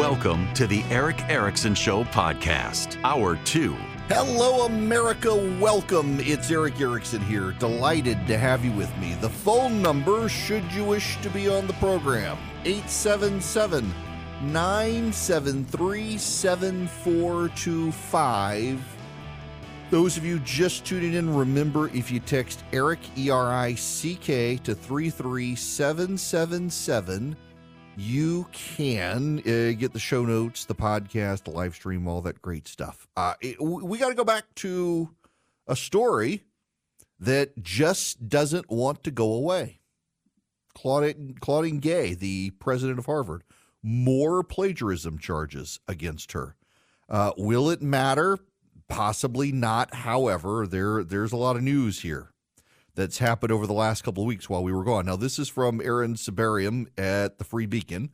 Welcome to the Erick Erickson Show podcast, hour two. Hello, America. Welcome. It's Erick Erickson here. Delighted to have you with me. The phone number, should you wish to be on the program, 877 973 7425. Those of you just tuning in, remember if you text Eric, E R I C K, to 33777 you can uh, get the show notes, the podcast, the live stream, all that great stuff. Uh, it, we got to go back to a story that just doesn't want to go away. Claudine, Claudine Gay, the president of Harvard, more plagiarism charges against her. Uh, will it matter? Possibly not. However, there there's a lot of news here that's happened over the last couple of weeks while we were gone. Now, this is from Aaron Sibarium at the Free Beacon.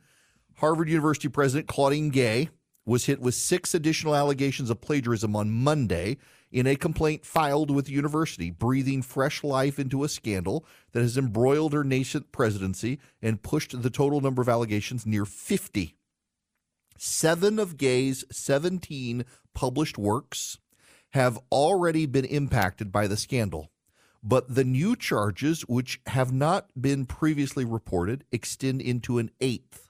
Harvard University President Claudine Gay was hit with six additional allegations of plagiarism on Monday in a complaint filed with the university, breathing fresh life into a scandal that has embroiled her nascent presidency and pushed the total number of allegations near 50. Seven of Gay's 17 published works have already been impacted by the scandal. But the new charges, which have not been previously reported, extend into an eighth.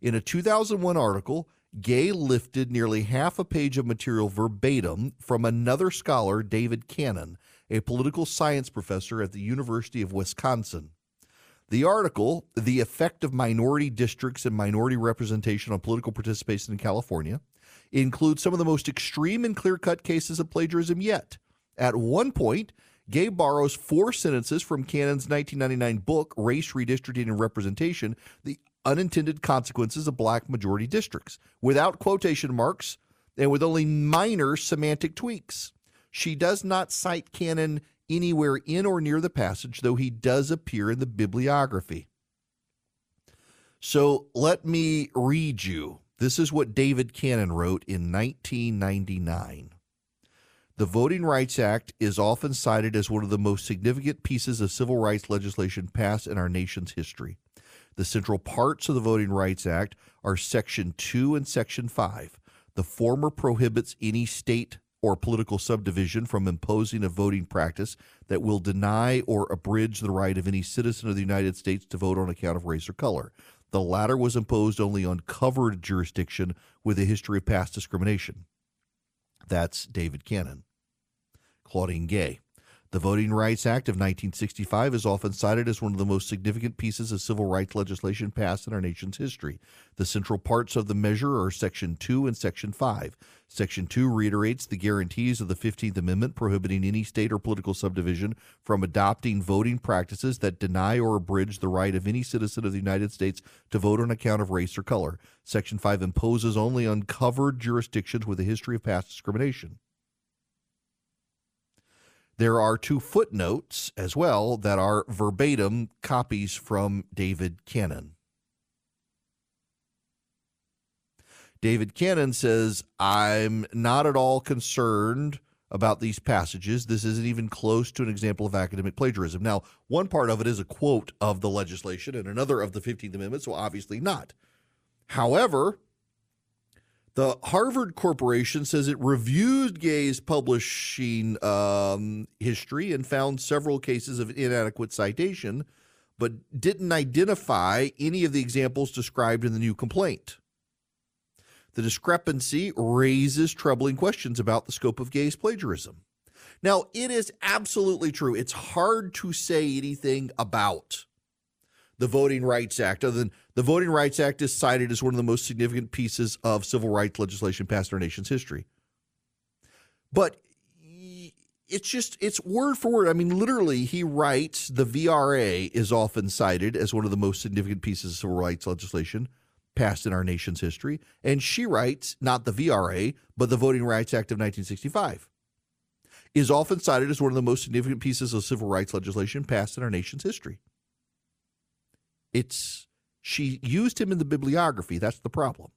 In a 2001 article, Gay lifted nearly half a page of material verbatim from another scholar, David Canon, a political science professor at the University of Wisconsin. The article, The Effect of Minority Districts and Minority Representation on Political Participation in California, includes some of the most extreme and clear cut cases of plagiarism yet. At one point, Gay borrows four sentences from Canon's 1999 book, Race, Redistricting, and Representation The Unintended Consequences of Black Majority Districts, without quotation marks and with only minor semantic tweaks. She does not cite Canon anywhere in or near the passage, though he does appear in the bibliography. So let me read you. This is what David Canon wrote in 1999. The Voting Rights Act is often cited as one of the most significant pieces of civil rights legislation passed in our nation's history. The central parts of the Voting Rights Act are Section 2 and Section 5. The former prohibits any state or political subdivision from imposing a voting practice that will deny or abridge the right of any citizen of the United States to vote on account of race or color. The latter was imposed only on covered jurisdiction with a history of past discrimination. That's David Canon. Claudine Gay. The Voting Rights Act of 1965 is often cited as one of the most significant pieces of civil rights legislation passed in our nation's history. The central parts of the measure are Section 2 and Section 5. Section 2 reiterates the guarantees of the 15th Amendment prohibiting any state or political subdivision from adopting voting practices that deny or abridge the right of any citizen of the United States to vote on account of race or color. Section 5 imposes only on covered jurisdictions with a history of past discrimination. There are two footnotes as well that are verbatim copies from David Canon. David Canon says, I'm not at all concerned about these passages. This isn't even close to an example of academic plagiarism. Now, one part of it is a quote of the legislation and another of the 15th Amendment, so obviously not. However, the Harvard Corporation says it reviewed Gay's publishing um, history and found several cases of inadequate citation, but didn't identify any of the examples described in the new complaint. The discrepancy raises troubling questions about the scope of Gay's plagiarism. Now, it is absolutely true. It's hard to say anything about the Voting Rights Act, other than the Voting Rights Act is cited as one of the most significant pieces of civil rights legislation passed in our nation's history. But it's just it's word for word. I mean, literally, he writes the VRA is often cited as one of the most significant pieces of civil rights legislation passed in our nation's history, and she writes not the VRA but the Voting Rights Act of 1965 is often cited as one of the most significant pieces of civil rights legislation passed in our nation's history. It's she used him in the bibliography. That's the problem.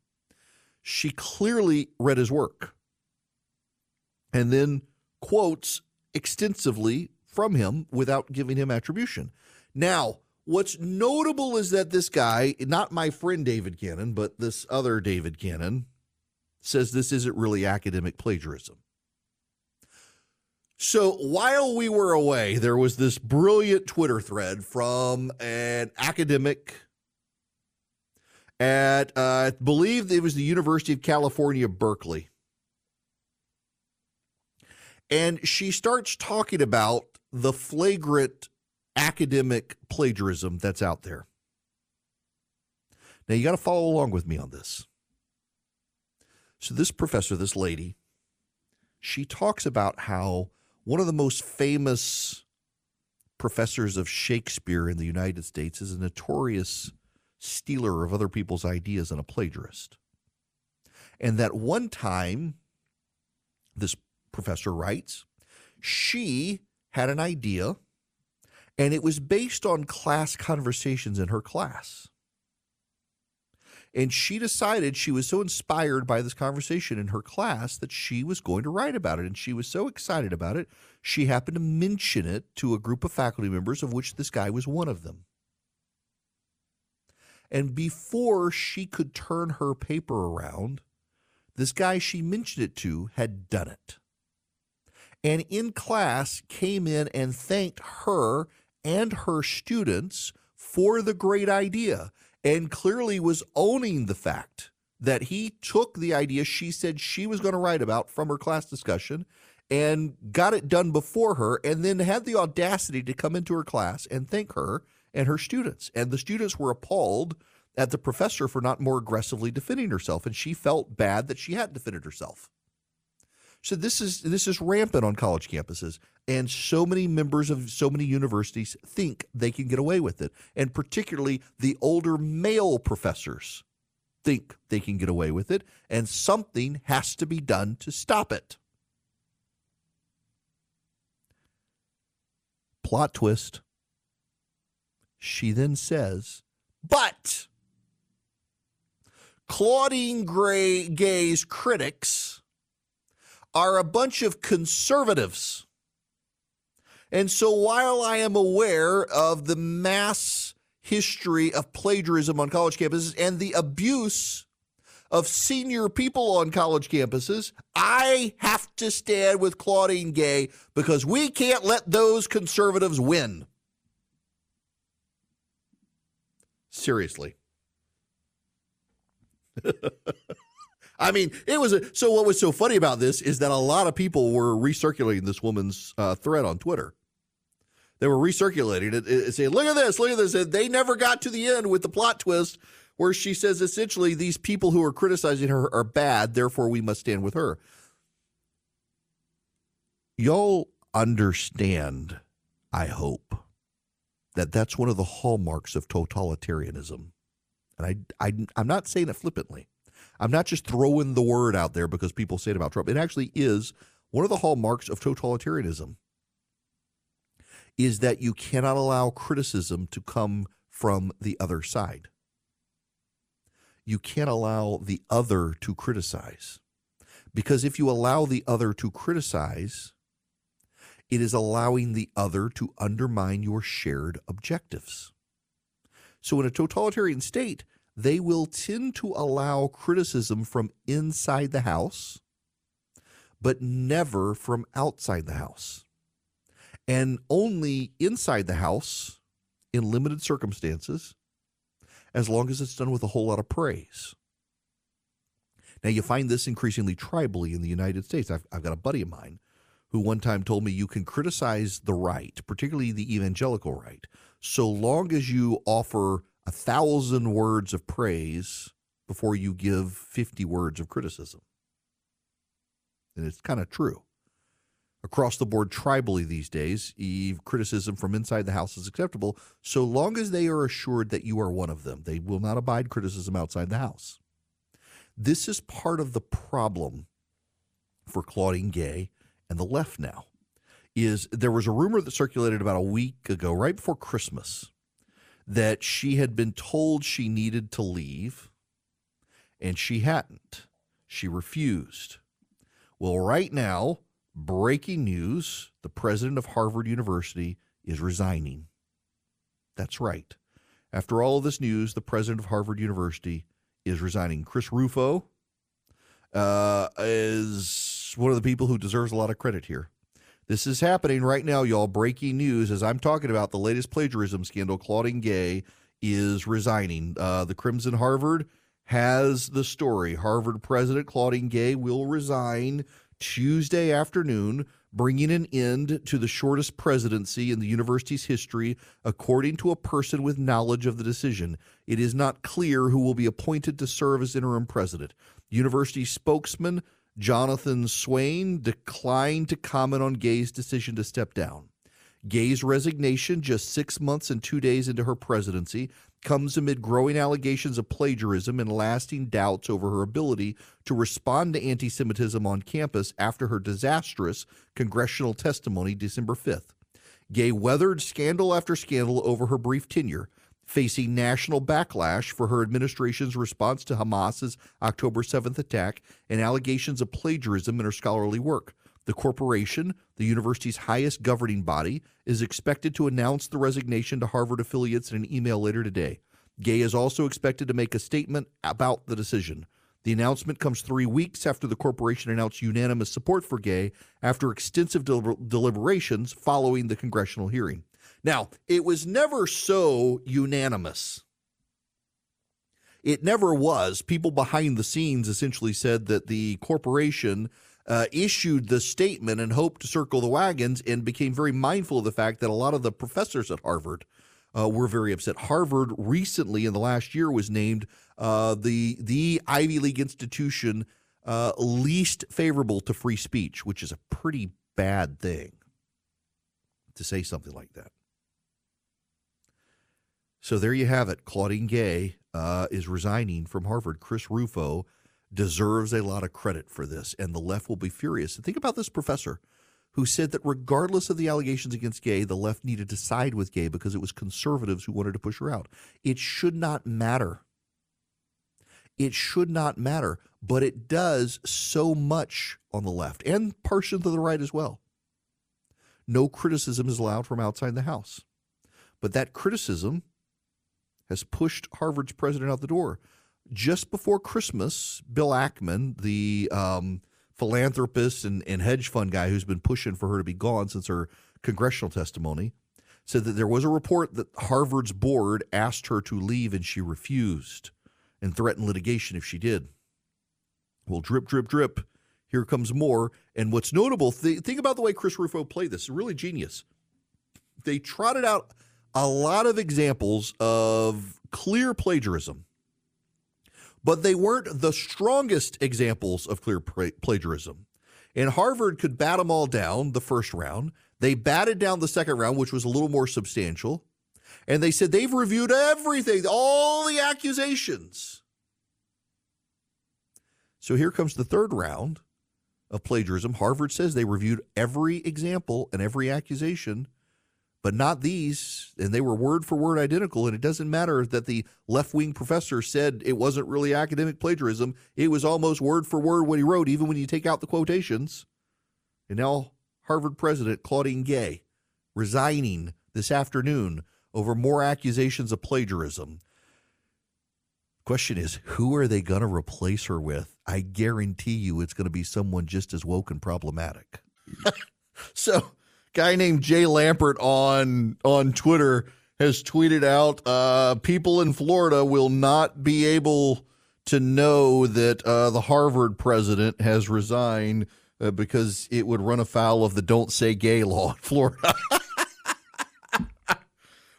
She clearly read his work and then quotes extensively from him without giving him attribution. Now, what's notable is that this guy, not my friend David Cannon, but this other David Canon, says this isn't really academic plagiarism. So while we were away, there was this brilliant Twitter thread from an academic at, uh, I believe it was the University of California, Berkeley. And she starts talking about the flagrant academic plagiarism that's out there. Now, you got to follow along with me on this. So, this professor, this lady, she talks about how one of the most famous professors of Shakespeare in the United States is a notorious stealer of other people's ideas and a plagiarist. And that one time, this professor writes, she had an idea and it was based on class conversations in her class. And she decided she was so inspired by this conversation in her class that she was going to write about it. And she was so excited about it, she happened to mention it to a group of faculty members, of which this guy was one of them. And before she could turn her paper around, this guy she mentioned it to had done it and in class came in and thanked her and her students for the great idea and clearly was owning the fact that he took the idea she said she was going to write about from her class discussion and got it done before her and then had the audacity to come into her class and thank her and her students. And the students were appalled at the professor for not more aggressively defending herself and she felt bad that she hadn't defended herself so this is this is rampant on college campuses, and so many members of so many universities think they can get away with it, and particularly the older male professors think they can get away with it, and something has to be done to stop it. Plot twist. She then says, but Claudine Gray Gay's critics are a bunch of conservatives. And so while I am aware of the mass history of plagiarism on college campuses and the abuse of senior people on college campuses, I have to stand with Claudine Gay because we can't let those conservatives win. Seriously. I mean, it was a, so. What was so funny about this is that a lot of people were recirculating this woman's uh, thread on Twitter. They were recirculating it, it, saying, "Look at this! Look at this!" And they never got to the end with the plot twist where she says essentially these people who are criticizing her are bad, therefore we must stand with her. Y'all understand, I hope, that that's one of the hallmarks of totalitarianism. And I, I I'm not saying it flippantly. I'm not just throwing the word out there because people say it about Trump. It actually is one of the hallmarks of totalitarianism is that you cannot allow criticism to come from the other side. You can't allow the other to criticize. Because if you allow the other to criticize, it is allowing the other to undermine your shared objectives. So, in a totalitarian state, they will tend to allow criticism from inside the house, but never from outside the house. And only inside the house in limited circumstances, as long as it's done with a whole lot of praise. Now, you find this increasingly tribally in the United States. I've, I've got a buddy of mine who one time told me you can criticize the right, particularly the evangelical right, so long as you offer a thousand words of praise before you give 50 words of criticism. And it's kind of true. across the board tribally these days. Criticism from inside the house is acceptable so long as they are assured that you are one of them. They will not abide criticism outside the house. This is part of the problem for Claudine Gay and the left now. Is there was a rumor that circulated about a week ago, right before Christmas, that she had been told she needed to leave and she hadn't. She refused. Well, right now, breaking news the president of Harvard University is resigning. That's right. After all of this news, the president of Harvard University is resigning. Chris Rufo uh, is one of the people who deserves a lot of credit here. This is happening right now, y'all. Breaking news as I'm talking about the latest plagiarism scandal. Claudine Gay is resigning. Uh, the Crimson Harvard has the story. Harvard President Claudine Gay will resign Tuesday afternoon, bringing an end to the shortest presidency in the university's history, according to a person with knowledge of the decision. It is not clear who will be appointed to serve as interim president. University spokesman Jonathan Swain declined to comment on Gay's decision to step down. Gay's resignation, just six months and two days into her presidency, comes amid growing allegations of plagiarism and lasting doubts over her ability to respond to anti Semitism on campus after her disastrous congressional testimony December 5th. Gay weathered scandal after scandal over her brief tenure, facing national backlash for her administration's response to Hamas's October 7th attack and allegations of plagiarism in her scholarly work. The corporation, the university's highest governing body, is expected to announce the resignation to Harvard affiliates in an email later today. Gay is also expected to make a statement about the decision. The announcement comes three weeks after the corporation announced unanimous support for Gay after extensive del- deliberations following the congressional hearing. Now, it was never so unanimous. It never was. People behind the scenes essentially said that the corporation uh, issued the statement and hoped to circle the wagons and became very mindful of the fact that a lot of the professors at Harvard uh, were very upset. Harvard recently, in the last year, was named uh, the the Ivy League institution uh, least favorable to free speech, which is a pretty bad thing to say something like that. So there you have it. Claudine Gay uh, is resigning from Harvard. Chris Rufo deserves a lot of credit for this, and the left will be furious. And think about this professor who said that regardless of the allegations against Gay, the left needed to side with Gay because it was conservatives who wanted to push her out. It should not matter. It should not matter, but it does so much on the left and partially to the right as well. No criticism is allowed from outside the House. But that criticism has pushed Harvard's president out the door just before Christmas, Bill Ackman, the um, philanthropist and, and hedge fund guy who's been pushing for her to be gone since her congressional testimony, said that there was a report that Harvard's board asked her to leave and she refused and threatened litigation if she did. Well, drip, drip, drip. Here comes more. And what's notable, th- think about the way Chris Rufo played this. Really genius. They trotted out a lot of examples of clear plagiarism but they weren't the strongest examples of clear plagiarism. And Harvard could bat them all down the first round. They batted down the second round, which was a little more substantial. And they said they've reviewed everything, all the accusations. So here comes the third round of plagiarism. Harvard says they reviewed every example and every accusation but not these. And they were word for word identical. And it doesn't matter that the left wing professor said it wasn't really academic plagiarism. It was almost word for word what he wrote, even when you take out the quotations. And now, Harvard president Claudine Gay resigning this afternoon over more accusations of plagiarism. Question is, who are they going to replace her with? I guarantee you it's going to be someone just as woke and problematic. so, guy named Jay Lampert on on Twitter has tweeted out uh, people in Florida will not be able to know that uh, the Harvard president has resigned uh, because it would run afoul of the "Don't Say Gay" law in Florida.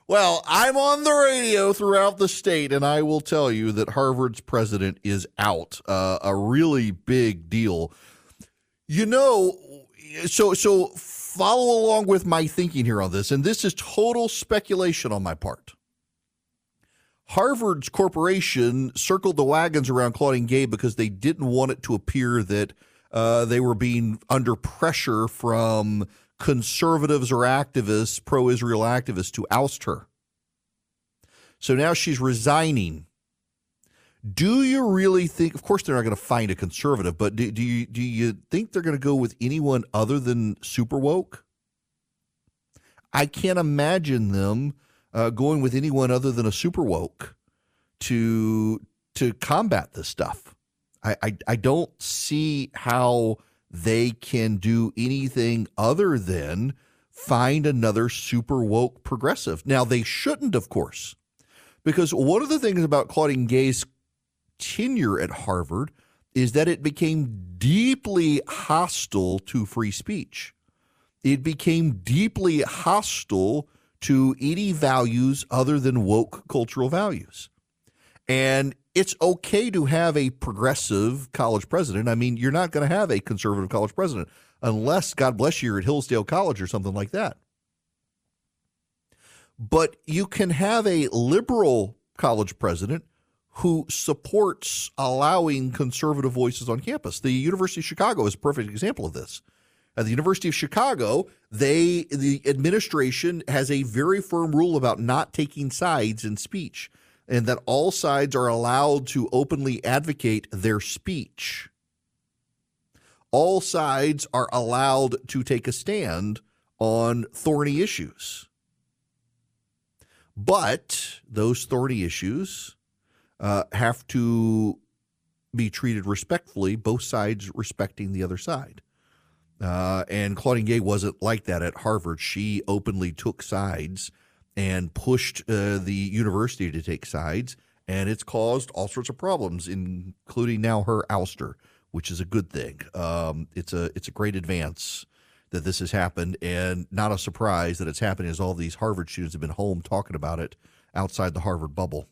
well, I'm on the radio throughout the state, and I will tell you that Harvard's president is out. Uh, a really big deal. You know, so so follow along with my thinking here on this, and this is total speculation on my part. Harvard's corporation circled the wagons around Claudine Gay because they didn't want it to appear that uh, they were being under pressure from conservatives or activists, pro Israel activists, to oust her. So now she's resigning. Do you really think? Of course, they're not going to find a conservative, but do, do you do you think they're going to go with anyone other than super woke? I can't imagine them uh, going with anyone other than a super woke to to combat this stuff. I, I, I don't see how they can do anything other than find another super woke progressive. Now they shouldn't, of course, because one of the things about Claudine Gay's tenure at Harvard is that it became deeply hostile to free speech. It became deeply hostile to any values other than woke cultural values. And it's okay to have a progressive college president. I mean, you're not going to have a conservative college president unless, God bless you, you're at Hillsdale College or something like that. But you can have a liberal college president who supports allowing conservative voices on campus. The University of Chicago is a perfect example of this. At the University of Chicago, they the administration has a very firm rule about not taking sides in speech and that all sides are allowed to openly advocate their speech. All sides are allowed to take a stand on thorny issues. But those thorny issues uh, have to be treated respectfully, both sides respecting the other side. Uh, and Claudine Gay wasn't like that at Harvard. She openly took sides and pushed uh, the university to take sides, and it's caused all sorts of problems, including now her ouster, which is a good thing. Um, it's a it's a great advance that this has happened, and not a surprise that it's happening as all these Harvard students have been home talking about it outside the Harvard bubble.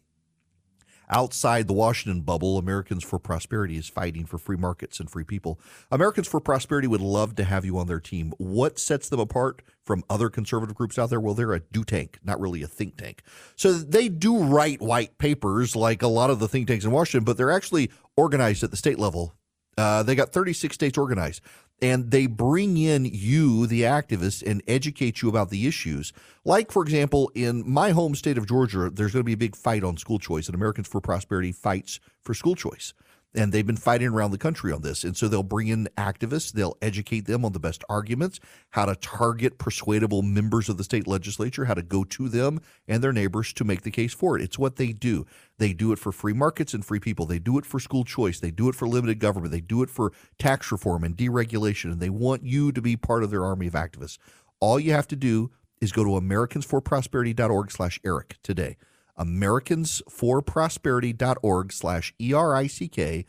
Outside the Washington bubble, Americans for Prosperity is fighting for free markets and free people. Americans for Prosperity would love to have you on their team. What sets them apart from other conservative groups out there? Well, they're a do tank, not really a think tank. So they do write white papers like a lot of the think tanks in Washington, but they're actually organized at the state level. Uh, they got 36 states organized and they bring in you, the activists, and educate you about the issues. Like, for example, in my home state of Georgia, there's going to be a big fight on school choice, and Americans for Prosperity fights for school choice and they've been fighting around the country on this. And so they'll bring in activists, they'll educate them on the best arguments, how to target persuadable members of the state legislature, how to go to them and their neighbors to make the case for it. It's what they do. They do it for free markets and free people. They do it for school choice. They do it for limited government. They do it for tax reform and deregulation. And they want you to be part of their army of activists. All you have to do is go to americansforprosperity.org slash Erick today americansforprosperity.org slash E-R-I-C-K.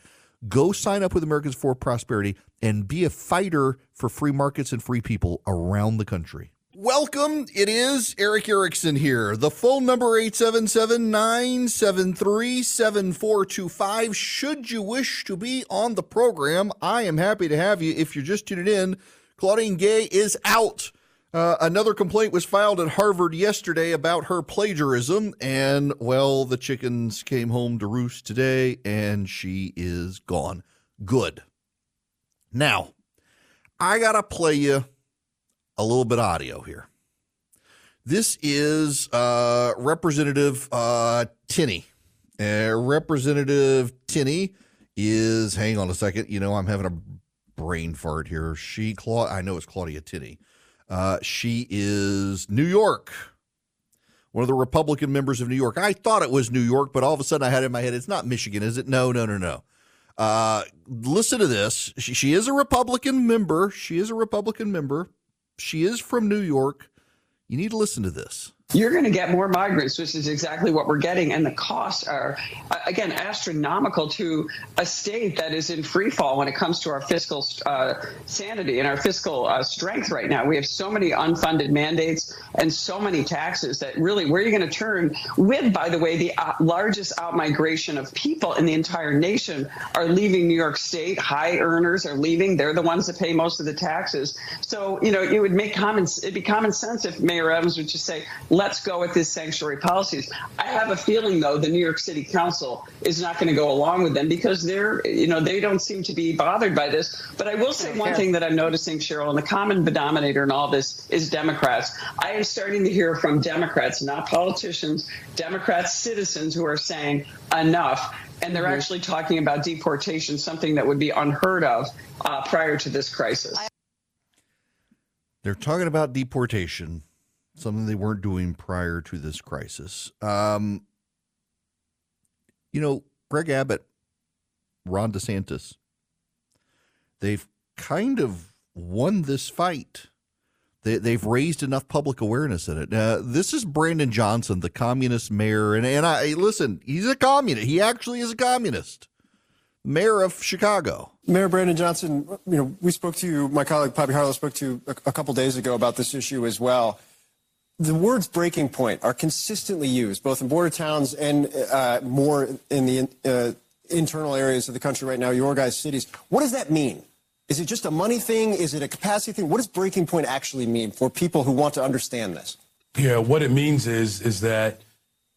Go sign up with Americans for Prosperity and be a fighter for free markets and free people around the country. Welcome. It is Erick Erickson here. The phone number 877-973-7425. Should you wish to be on the program, I am happy to have you. If you're just tuning in, Claudine Gay is out. Uh, another complaint was filed at Harvard yesterday about her plagiarism, and well, the chickens came home to roost today, and she is gone. Good. Now, I got to play you a little bit audio here. This is uh, Representative uh, Tenney. Uh, Representative Tenney is, hang on a second, you know, I'm having a brain fart here. She, Cla- I know it's Claudia Tenney. Uh, she is New York, one of the Republican members of New York. I thought it was New York, but all of a sudden I had in my head, it's not Michigan, is it? No, no, no, no. Uh, listen to this. She, she is a Republican member. She is a Republican member. She is from New York. You need to listen to this. You're going to get more migrants, which is exactly what we're getting. And the costs are, again, astronomical to a state that is in free fall when it comes to our fiscal uh, sanity and our fiscal uh, strength right now. We have so many unfunded mandates and so many taxes that really, where are you going to turn with, by the way, the uh, largest outmigration of people in the entire nation are leaving New York State. High earners are leaving. They're the ones that pay most of the taxes. So, you know, it would make common, it'd be common sense if Mayor Evans would just say, let's go with these sanctuary policies. I have a feeling, though, the New York City Council is not going to go along with them because they're, you know, they don't seem to be bothered by this. But I will say one thing that I'm noticing, Cheryl, and the common denominator in all this is Democrats. I am starting to hear from Democrats, not politicians, Democrats, citizens who are saying enough. And they're mm-hmm. actually talking about deportation, something that would be unheard of uh, prior to this crisis. They're talking about deportation something they weren't doing prior to this crisis. Um, you know, Greg Abbott, Ron DeSantis, they've kind of won this fight. They, they've raised enough public awareness in it. Uh, this is Brandon Johnson, the communist mayor, and and I listen. He's a communist. He actually is a communist. Mayor of Chicago. Mayor Brandon Johnson, you know, we spoke to you, my colleague Poppy Harlow spoke to you a, a couple days ago about this issue as well the words breaking point are consistently used both in border towns and uh, more in the uh, internal areas of the country right now, your guys' cities. What does that mean? Is it just a money thing? Is it a capacity thing? What does breaking point actually mean for people who want to understand this? Yeah, what it means is is that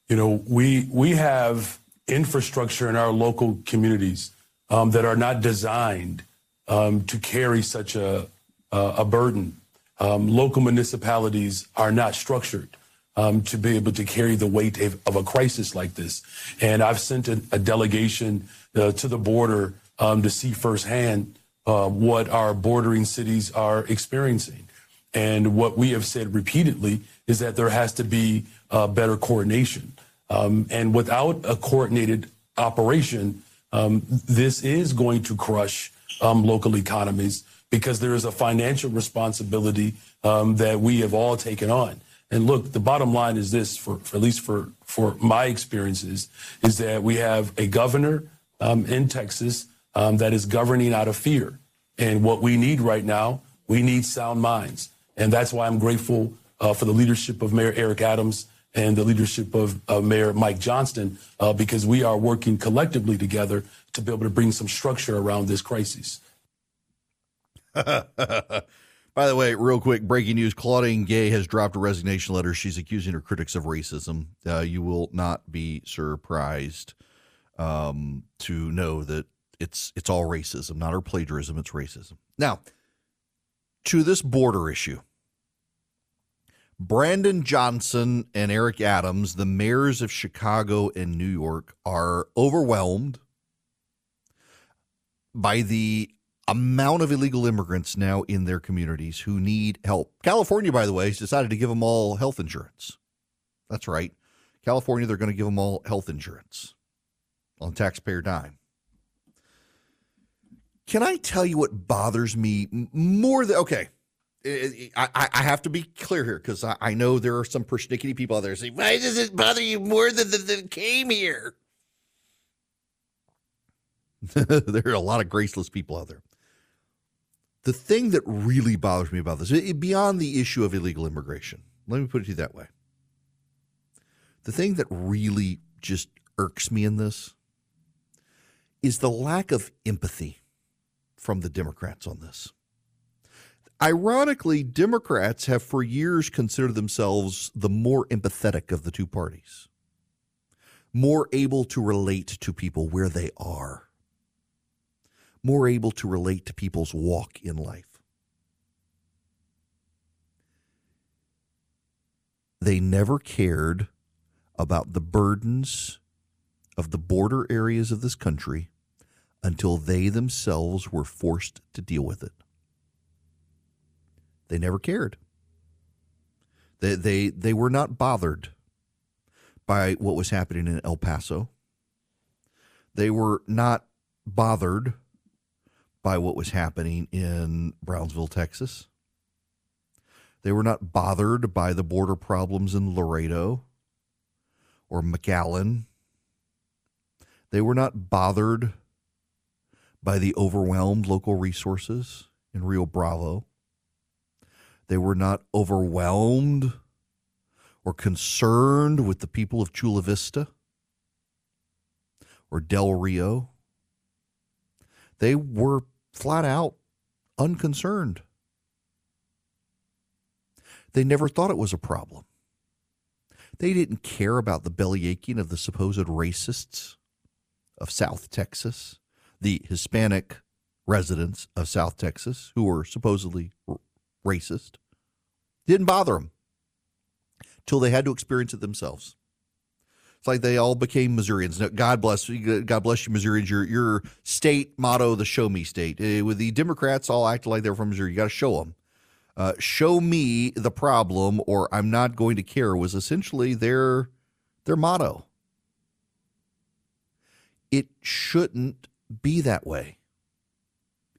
you know we we have infrastructure in our local communities um, that are not designed um, to carry such a a burden um, local municipalities are not structured um, to be able to carry the weight of, a crisis like this. And I've sent a, a delegation uh, to the border um, to see firsthand uh, what our bordering cities are experiencing. And what we have said repeatedly is that there has to be uh, better coordination. Um, and without a coordinated operation, um, this is going to crush um, local economies because there is a financial responsibility um, that we have all taken on. And look, the bottom line is this, for, for at least for, for my experiences, is that we have a governor um, in Texas um, that is governing out of fear. And what we need right now, we need sound minds. And that's why I'm grateful uh, for the leadership of Mayor Eric Adams and the leadership of uh, Mayor Mike Johnston, uh, because we are working collectively together to be able to bring some structure around this crisis. By the way, real quick, breaking news: Claudine Gay has dropped a resignation letter. She's accusing her critics of racism. Uh, you will not be surprised um, to know that it's it's all racism, not her plagiarism. It's racism. Now, to this border issue, Brandon Johnson and Eric Adams, the mayors of Chicago and New York, are overwhelmed by the amount of illegal immigrants now in their communities who need help. California, by the way, has decided to give them all health insurance. That's right. California, they're going to give them all health insurance on taxpayer dime. Can I tell you what bothers me more than okay? I, I have to be clear here because I, I, know there are some persnickety people out there saying, "Why does it bother you more than the came here?" there are a lot of graceless people out there the thing that really bothers me about this, beyond the issue of illegal immigration, let me put it to you that way. The thing that really just irks me in this is the lack of empathy from the Democrats on this. Ironically, Democrats have for years considered themselves the more empathetic of the two parties, more able to relate to people where they are more able to relate to people's walk in life. They never cared about the burdens of the border areas of this country until they themselves were forced to deal with it. They never cared. They, they, they were not bothered by what was happening in El Paso. They were not bothered by what was happening in Brownsville, Texas. They were not bothered by the border problems in Laredo or McAllen. They were not bothered by the overwhelmed local resources in Rio Bravo. They were not overwhelmed or concerned with the people of Chula Vista or Del Rio. They were flat out unconcerned. They never thought it was a problem. They didn't care about the belly aching of the supposed racists of South Texas, the Hispanic residents of South Texas who were supposedly r- racist. Didn't bother them till they had to experience it themselves. It's like they all became Missourians. God bless, God bless you, Missourians. Your your state motto, the "Show Me State." Uh, with the Democrats all acting like they're from Missouri, you got to show them. Uh, show me the problem, or I'm not going to care. Was essentially their their motto. It shouldn't be that way.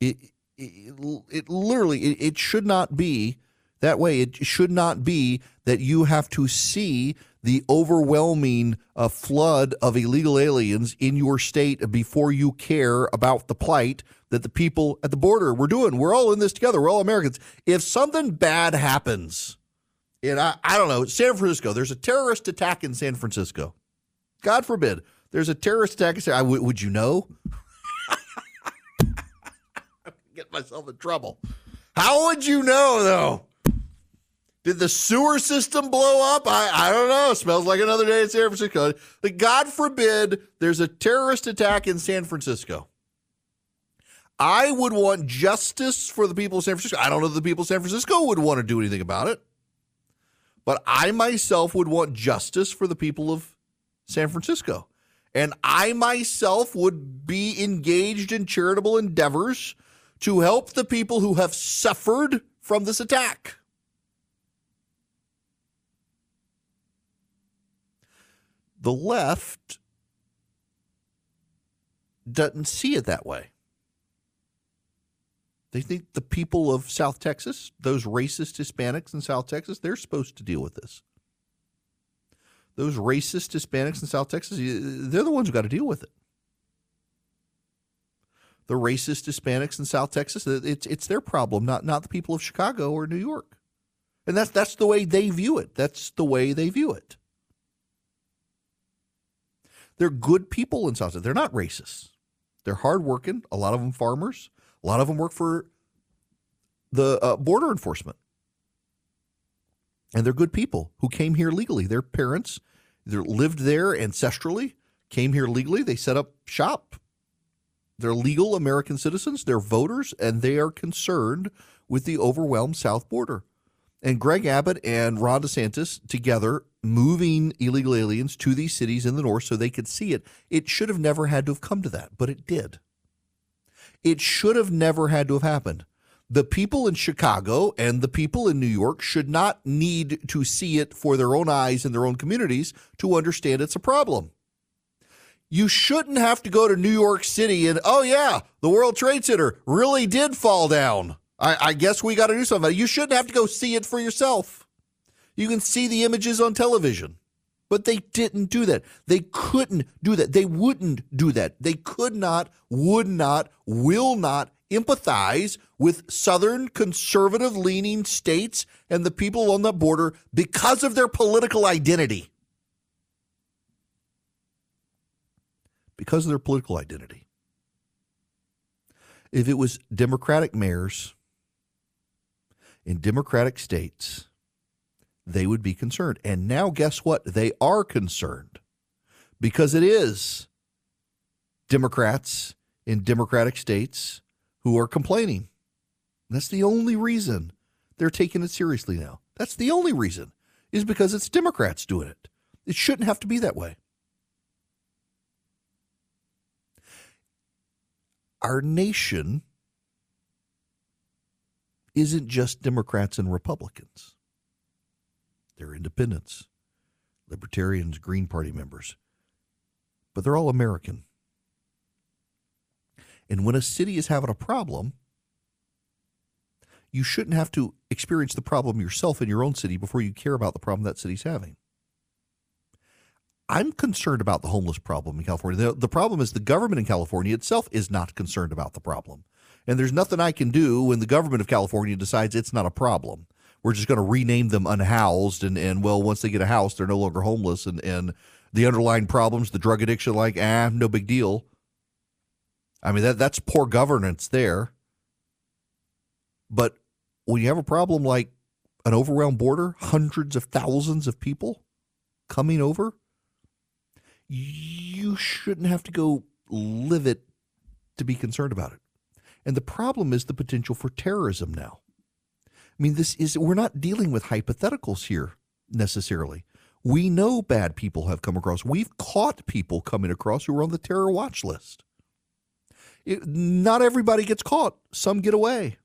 It it, it literally it, it should not be that way. It should not be that you have to see the overwhelming uh, flood of illegal aliens in your state before you care about the plight that the people at the border we're doing. We're all in this together. We're all Americans. If something bad happens, and I, I don't know, San Francisco, there's a terrorist attack in San Francisco. God forbid, there's a terrorist attack I, Would you know? Get myself in trouble. How would you know, though? Did the sewer system blow up? I, I don't know. It smells like another day in San Francisco. But God forbid there's a terrorist attack in San Francisco. I would want justice for the people of San Francisco. I don't know that the people of San Francisco would want to do anything about it. But I myself would want justice for the people of San Francisco. And I myself would be engaged in charitable endeavors to help the people who have suffered from this attack. The left doesn't see it that way. They think the people of South Texas, those racist Hispanics in South Texas, they're supposed to deal with this. Those racist Hispanics in South Texas, they're the ones who got to deal with it. The racist Hispanics in South Texas, it's it's their problem, not not the people of Chicago or New York. And that's that's the way they view it. That's the way they view it. They're good people in South Texas. They're not racist. They're hardworking. A lot of them farmers. A lot of them work for the uh, border enforcement. And they're good people who came here legally. Their parents either lived there ancestrally, came here legally. They set up shop. They're legal American citizens. They're voters, and they are concerned with the overwhelmed south border. And Greg Abbott and Ron DeSantis together moving illegal aliens to these cities in the north so they could see it. It should have never had to have come to that, but it did. It should have never had to have happened. The people in Chicago and the people in New York should not need to see it for their own eyes in their own communities to understand it's a problem. You shouldn't have to go to New York City and, oh, yeah, the World Trade Center really did fall down. I, I guess we got to do something. You shouldn't have to go see it for yourself. You can see the images on television. But they didn't do that. They couldn't do that. They wouldn't do that. They could not, would not, will not empathize with Southern conservative leaning states and the people on the border because of their political identity. Because of their political identity. If it was Democratic mayors in Democratic states, they would be concerned. And now, guess what? They are concerned because it is Democrats in Democratic states who are complaining. That's the only reason they're taking it seriously now. That's the only reason, is because it's Democrats doing it. It shouldn't have to be that way. Our nation isn't just Democrats and Republicans. They're independents, libertarians, Green Party members, but they're all American. And when a city is having a problem, you shouldn't have to experience the problem yourself in your own city before you care about the problem that city's having. I'm concerned about the homeless problem in California. The, the problem is the government in California itself is not concerned about the problem. And there's nothing I can do when the government of California decides it's not a problem. We're just going to rename them unhoused. And, and well, once they get a house, they're no longer homeless. And, and the underlying problems, the drug addiction, like, ah, no big deal. I mean, that that's poor governance there. But when you have a problem like an overwhelmed border, hundreds of thousands of people coming over, you shouldn't have to go live it to be concerned about it. And the problem is the potential for terrorism now. I mean, this is, we're not dealing with hypotheticals here necessarily. We know bad people have come across. We've caught people coming across who are on the terror watch list. It, not everybody gets caught, some get away.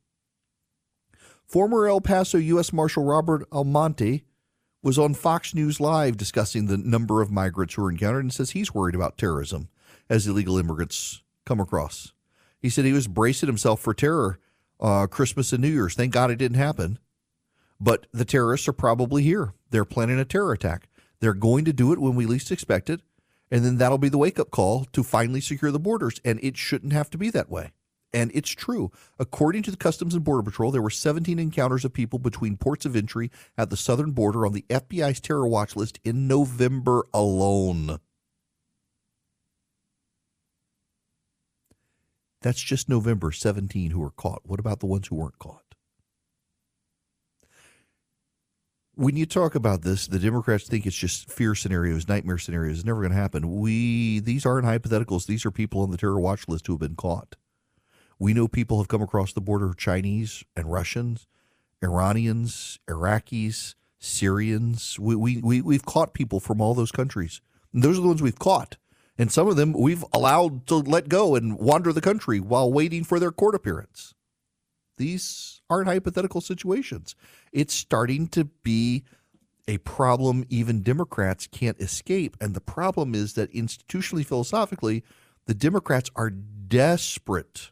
Former El Paso U.S. Marshal Robert Almonte was on Fox News Live discussing the number of migrants who are encountered and says he's worried about terrorism as illegal immigrants come across. He said he was bracing himself for terror uh, Christmas and New Year's. Thank God it didn't happen. But the terrorists are probably here. They're planning a terror attack. They're going to do it when we least expect it. And then that'll be the wake up call to finally secure the borders. And it shouldn't have to be that way. And it's true. According to the Customs and Border Patrol, there were 17 encounters of people between ports of entry at the southern border on the FBI's terror watch list in November alone. That's just November 17 who were caught. What about the ones who weren't caught? When you talk about this, the Democrats think it's just fear scenarios, nightmare scenarios. It's never going to happen. We these aren't hypotheticals. These are people on the terror watch list who have been caught. We know people have come across the border Chinese and Russians, Iranians, Iraqis, Syrians. We, we, we, we've caught people from all those countries. And those are the ones we've caught. And some of them we've allowed to let go and wander the country while waiting for their court appearance. These aren't hypothetical situations. It's starting to be a problem even Democrats can't escape. And the problem is that institutionally, philosophically, the Democrats are desperate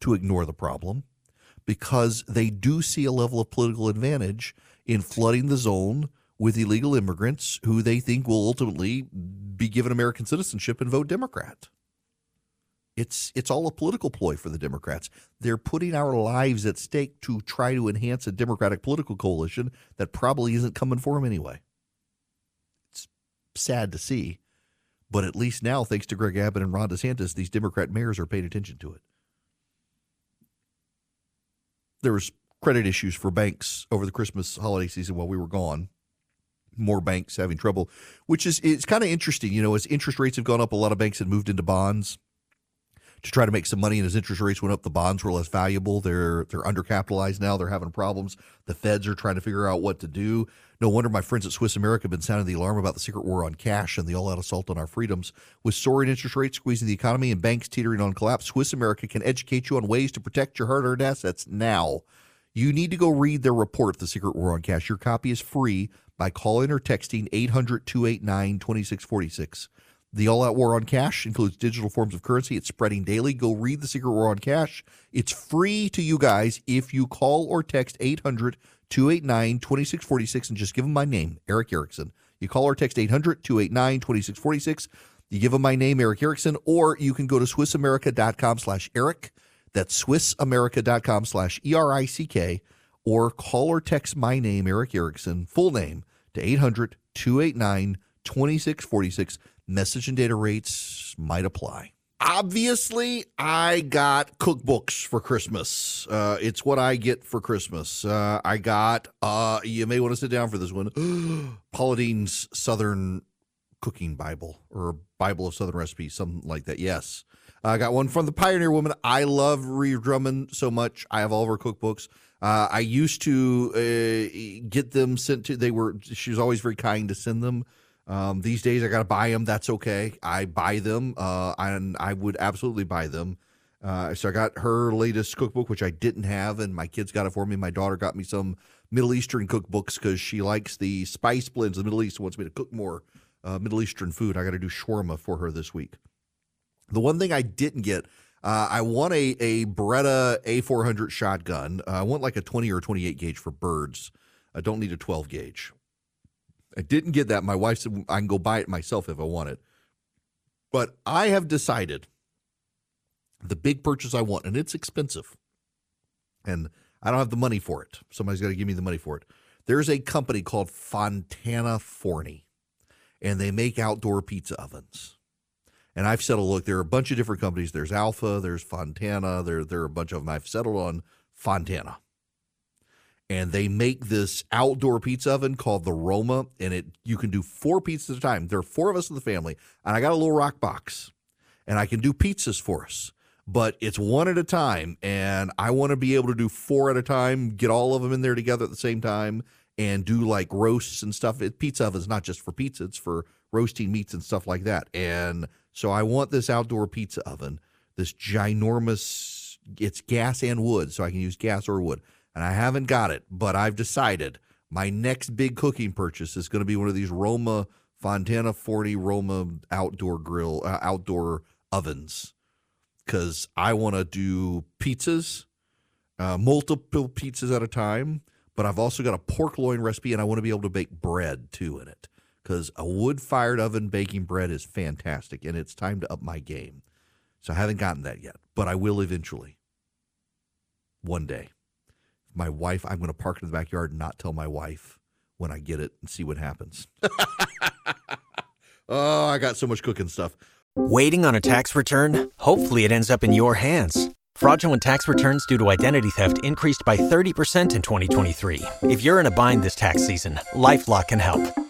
to ignore the problem because they do see a level of political advantage in flooding the zone with illegal immigrants who they think will ultimately be given American citizenship and vote Democrat. It's it's all a political ploy for the Democrats. They're putting our lives at stake to try to enhance a Democratic political coalition that probably isn't coming for them anyway. It's sad to see, but at least now, thanks to Greg Abbott and Ron DeSantis, these Democrat mayors are paying attention to it there was credit issues for banks over the Christmas holiday season while we were gone. More banks having trouble, which is it's kind of interesting. You know, as interest rates have gone up, a lot of banks had moved into bonds to try to make some money. And as interest rates went up, the bonds were less valuable. They're they're undercapitalized now. They're having problems. The feds are trying to figure out what to do. No wonder my friends at Swiss America have been sounding the alarm about the secret war on cash and the all-out assault on our freedoms. With soaring interest rates squeezing the economy and banks teetering on collapse, Swiss America can educate you on ways to protect your hard-earned assets now. You need to go read their report, The Secret War on Cash. Your copy is free by calling or texting 800 289 2646. The all out war on cash includes digital forms of currency. It's spreading daily. Go read The Secret War on Cash. It's free to you guys if you call or text 800 289 2646 and just give them my name, Erick Erickson. You call or text 800 289 2646. You give them my name, Erick Erickson, or you can go to SwissAmerica.com slash Erick. That's SwissAmerica.com slash E R I C K, or call or text my name, Erick Erickson, full name, to 800 289 2646. Message and data rates might apply. Obviously, I got cookbooks for Christmas. Uh, it's what I get for Christmas. Uh, I got, uh, you may want to sit down for this one, Paula Deen's Southern Cooking Bible or Bible of Southern Recipes, something like that. Yes. I got one from the Pioneer Woman. I love Ree Drummond so much. I have all of her cookbooks. Uh, I used to uh, get them sent to. They were. She was always very kind to send them. Um, these days, I got to buy them. That's okay. I buy them, uh, and I would absolutely buy them. Uh, so I got her latest cookbook, which I didn't have, and my kids got it for me. My daughter got me some Middle Eastern cookbooks because she likes the spice blends of the Middle East wants me to cook more uh, Middle Eastern food. I got to do shawarma for her this week. The one thing I didn't get, Uh, I want a a Beretta A400 shotgun. Uh, I want like a 20 or 28 gauge for birds. I don't need a 12 gauge. I didn't get that. My wife said I can go buy it myself if I want it. But I have decided the big purchase I want, and it's expensive, and I don't have the money for it. Somebody's got to give me the money for it. There's a company called Fontana Forni, and they make outdoor pizza ovens. And I've settled. Look, there are a bunch of different companies. There's Alfa. There's Fontana. There there are a bunch of them. I've settled on Fontana and they make this outdoor pizza oven called the Roma, and it you can do four pizzas at a time. There are four of us in the family, and I got a little Roccbox, and I can do pizzas for us. But it's one at a time, and I want to be able to do four at a time, get all of them in there together at the same time, and do like roasts and stuff. It, pizza oven is not just for pizza; it's for roasting meats and stuff like that. And so I want this outdoor pizza oven, this ginormous. It's gas and wood, so I can use gas or wood and I haven't got it, but I've decided my next big cooking purchase is going to be one of these Roma Fontana Forni Roma outdoor grill uh, outdoor ovens because I want to do pizzas, uh, multiple pizzas at a time. But I've also got a pork loin recipe, and I want to be able to bake bread too in it because a wood fired oven baking bread is fantastic, and it's time to up my game. So I haven't gotten that yet, but I will eventually. One day my wife, I'm going to park in the backyard and not tell my wife when I get it and see what happens. oh, I got so much cooking stuff. Waiting on a tax return? Hopefully, it ends up in your hands. Fraudulent tax returns due to identity theft increased by 30% in 2023. If you're in a bind this tax season, LifeLock can help.